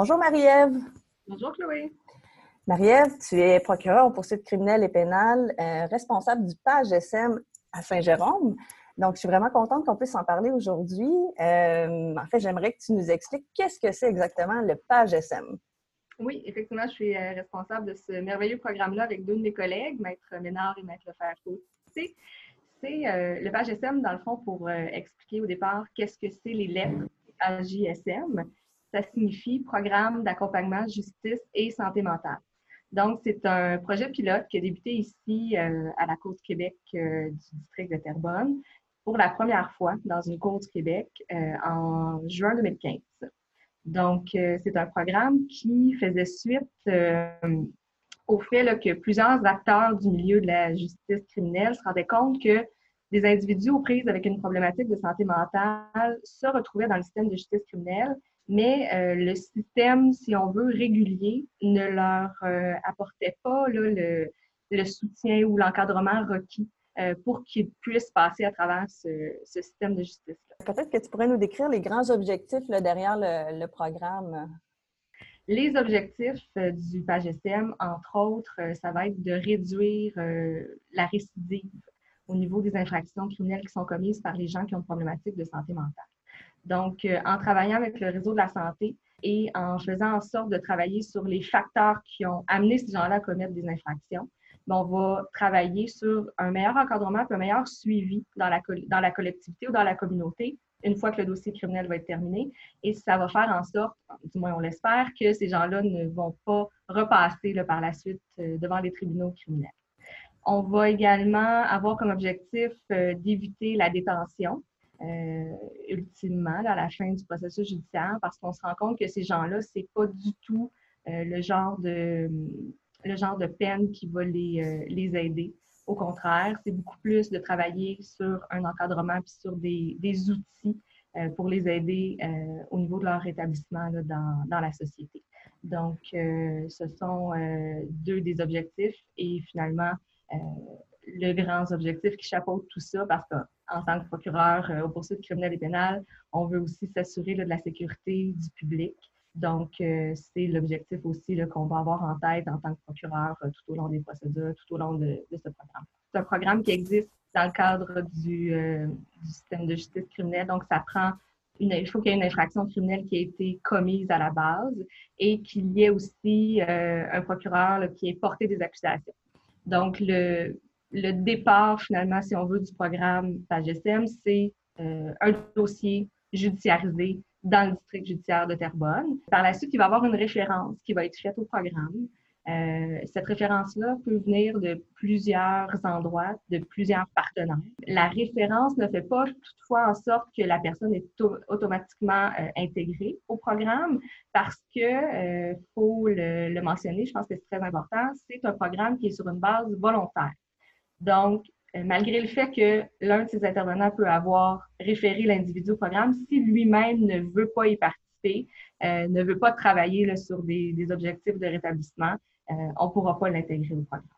Bonjour Marie-Ève. Bonjour Chloé. Marie-Ève, tu es procureure aux poursuites criminelles et pénales, euh, responsable du PAGE SM à Saint-Jérôme. Donc, je suis vraiment contente qu'on puisse en parler aujourd'hui. Euh, en fait, j'aimerais que tu nous expliques qu'est-ce que c'est exactement le PAGE SM. Oui, effectivement, je suis euh, responsable de ce merveilleux programme-là avec deux de mes collègues, Maître Ménard et Maître Leferre. C'est le PAGE SM, dans le fond, pour expliquer au départ qu'est-ce que c'est les lettres AJSM. Ça signifie Programme d'accompagnement, justice et santé mentale. Donc, c'est un projet pilote qui a débuté ici euh, à la Côte Québec euh, du district de Terrebonne pour la première fois dans une Côte Québec euh, en juin 2015. Donc, c'est un programme qui faisait suite au fait que plusieurs acteurs du milieu de la justice criminelle se rendaient compte que des individus aux prises avec une problématique de santé mentale se retrouvaient dans le système de justice criminelle mais euh, le système, si on veut, régulier, ne leur euh, apportait pas le, soutien ou l'encadrement requis euh, pour qu'ils puissent passer à travers ce, système de justice. Peut-être que tu pourrais nous décrire les grands objectifs derrière le, programme. Les objectifs du PAGSM, entre autres, ça va être de réduire la récidive au niveau des infractions criminelles qui sont commises par les gens qui ont une problématique de santé mentale. Donc, euh, en travaillant avec le réseau de la santé et en faisant en sorte de travailler sur les facteurs qui ont amené ces gens-là à commettre des infractions, ben, on va travailler sur un meilleur encadrement un meilleur suivi dans la, dans la collectivité ou dans la communauté une fois que le dossier criminel va être terminé. Et ça va faire en sorte, du moins on l'espère, que ces gens-là ne vont pas repasser par la suite euh, devant les tribunaux criminels. On va également avoir comme objectif euh, d'éviter la détention. Euh, ultimement à la fin du processus judiciaire parce qu'on se rend compte que ces gens-là, c'est pas du tout euh, le, genre de, le genre de peine qui va les, euh, les aider. Au contraire, c'est beaucoup plus de travailler sur un encadrement puis sur des, des outils pour les aider au niveau de leur rétablissement dans, dans, la société. Donc, ce sont deux des objectifs et finalement, le grand objectif qui chapeaute tout ça parce qu'en tant que procureur euh, aux poursuites criminelles et pénales, on veut aussi s'assurer de la sécurité du public. Donc, euh, c'est l'objectif aussi qu'on va avoir en tête en tant que procureur euh, tout au long des procédures, tout au long de, ce programme. C'est un programme qui existe dans le cadre du, système de justice criminelle. Donc, ça prend il faut qu'il y ait une infraction criminelle qui a été commise à la base et qu'il y ait aussi un procureur qui ait porté des accusations. Donc, le, le départ, finalement, si on veut, du programme PAGSM, c'est euh, un dossier judiciarisé dans le district judiciaire de Terrebonne. Par la suite, il va y avoir une référence qui va être faite au programme. Euh, cette référence-là peut venir de plusieurs endroits, de plusieurs partenaires. La référence ne fait pas toutefois en sorte que la personne est automatiquement euh, intégrée au programme parce que, faut le, le mentionner, je pense que c'est très important, c'est un programme qui est sur une base volontaire. Donc, euh, malgré le fait que l'un de ces intervenants peut avoir référé l'individu au programme, si lui-même ne veut pas y participer, euh, ne veut pas travailler sur des, objectifs de rétablissement, euh, on ne pourra pas l'intégrer au programme.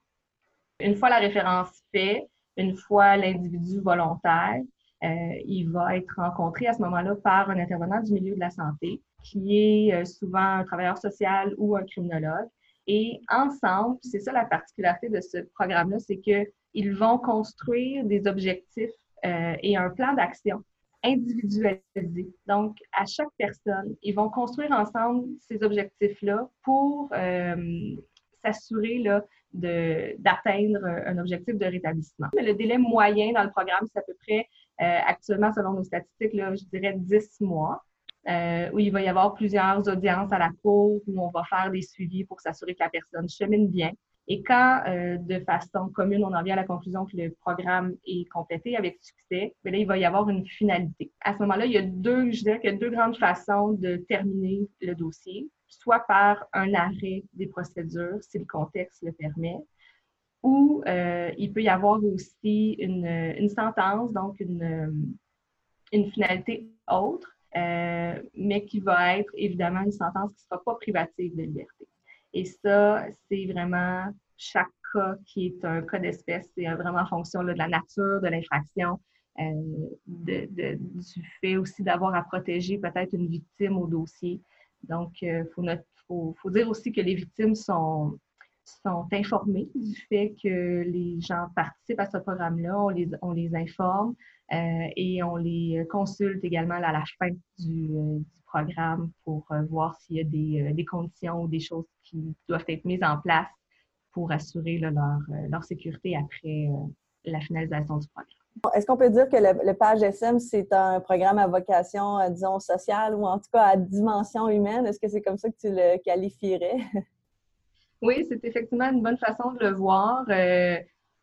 Une fois la référence faite, une fois l'individu volontaire, il va être rencontré à ce moment-là par un intervenant du milieu de la santé, qui est souvent un travailleur social ou un criminologue. Et ensemble, c'est ça la particularité de ce programme-là, c'est que ils vont construire des objectifs euh, et un plan d'action individualisé. Donc, à chaque personne, ils vont construire ensemble ces objectifs-là pour euh, s'assurer d'atteindre un objectif de rétablissement. Le délai moyen dans le programme, c'est à peu près, euh, actuellement, selon nos statistiques, je dirais 10 mois. où il va y avoir plusieurs audiences à la cour, où on va faire des suivis pour s'assurer que la personne chemine bien, et quand, euh, de façon commune, on en vient à la conclusion que le programme est complété avec succès, bien là, il va y avoir une finalité. À ce moment-là, il y a deux, je dirais y a deux grandes façons de terminer le dossier, soit par un arrêt des procédures, si le contexte le permet, ou euh, il peut y avoir aussi une, une sentence, donc une, une finalité autre, euh, mais qui va être évidemment une sentence qui ne sera pas privative de liberté. Et ça, c'est vraiment chaque cas qui est un cas d'espèce, c'est vraiment en fonction de la nature de l'infraction, euh, du fait aussi d'avoir à protéger peut-être une victime au dossier. Donc, il faut, faut, dire aussi que les victimes sont, sont informées du fait que les gens participent à ce programme-là, on les, on les informe et on les consulte également à la fin du, programme pour voir s'il y a des, des, conditions ou des choses qui doivent être mises en place pour assurer leur, leur, sécurité après la finalisation du programme. Est-ce qu'on peut dire que le, le PAGE SM, c'est un programme à vocation, euh, disons, sociale ou en tout cas à dimension humaine? Est-ce que c'est comme ça que tu le qualifierais? Oui, c'est effectivement une bonne façon de le voir. Euh,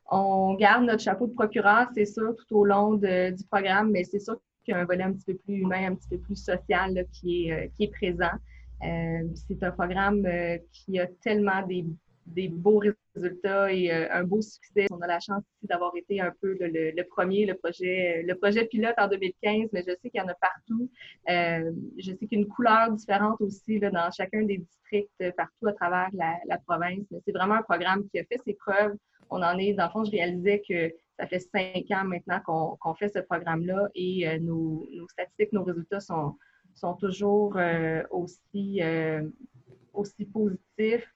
on garde notre chapeau de procureur, c'est sûr, tout au long du programme, mais c'est sûr qu'il y a un volet un petit peu plus humain, un petit peu plus social euh, qui est présent. c'est un programme qui a tellement des des beaux résultats et euh, un beau succès. On a la chance ici d'avoir été un peu le, premier, le projet, le projet pilote en 2015, mais je sais qu'il y en a partout. Euh, je sais qu'il y a une couleur différente aussi dans chacun des districts euh, partout à travers la, province. Mais c'est vraiment un programme qui a fait ses preuves. On en est, dans le fond, je réalisais que ça fait cinq ans maintenant qu'on fait ce programme-là et nos, statistiques, nos résultats sont, sont toujours aussi, aussi positifs.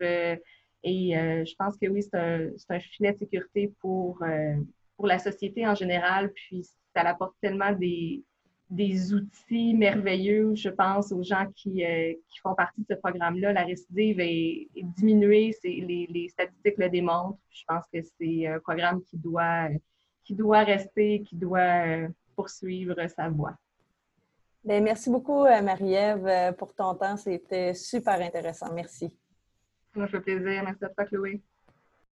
Et euh, je pense que oui, c'est un, filet de sécurité pour, euh, pour la société en général. Puis ça apporte tellement des, des outils merveilleux, je pense, aux gens qui, euh, qui font partie de ce programme-là. La récidive est, diminuée, les, les, statistiques le démontrent. Je pense que c'est un programme qui doit, qui doit rester, qui doit poursuivre sa voie. Bien, merci beaucoup, Marie-Ève, pour ton temps. C'était super intéressant. Merci. Ça me fait plaisir. Merci à toi, Chloé.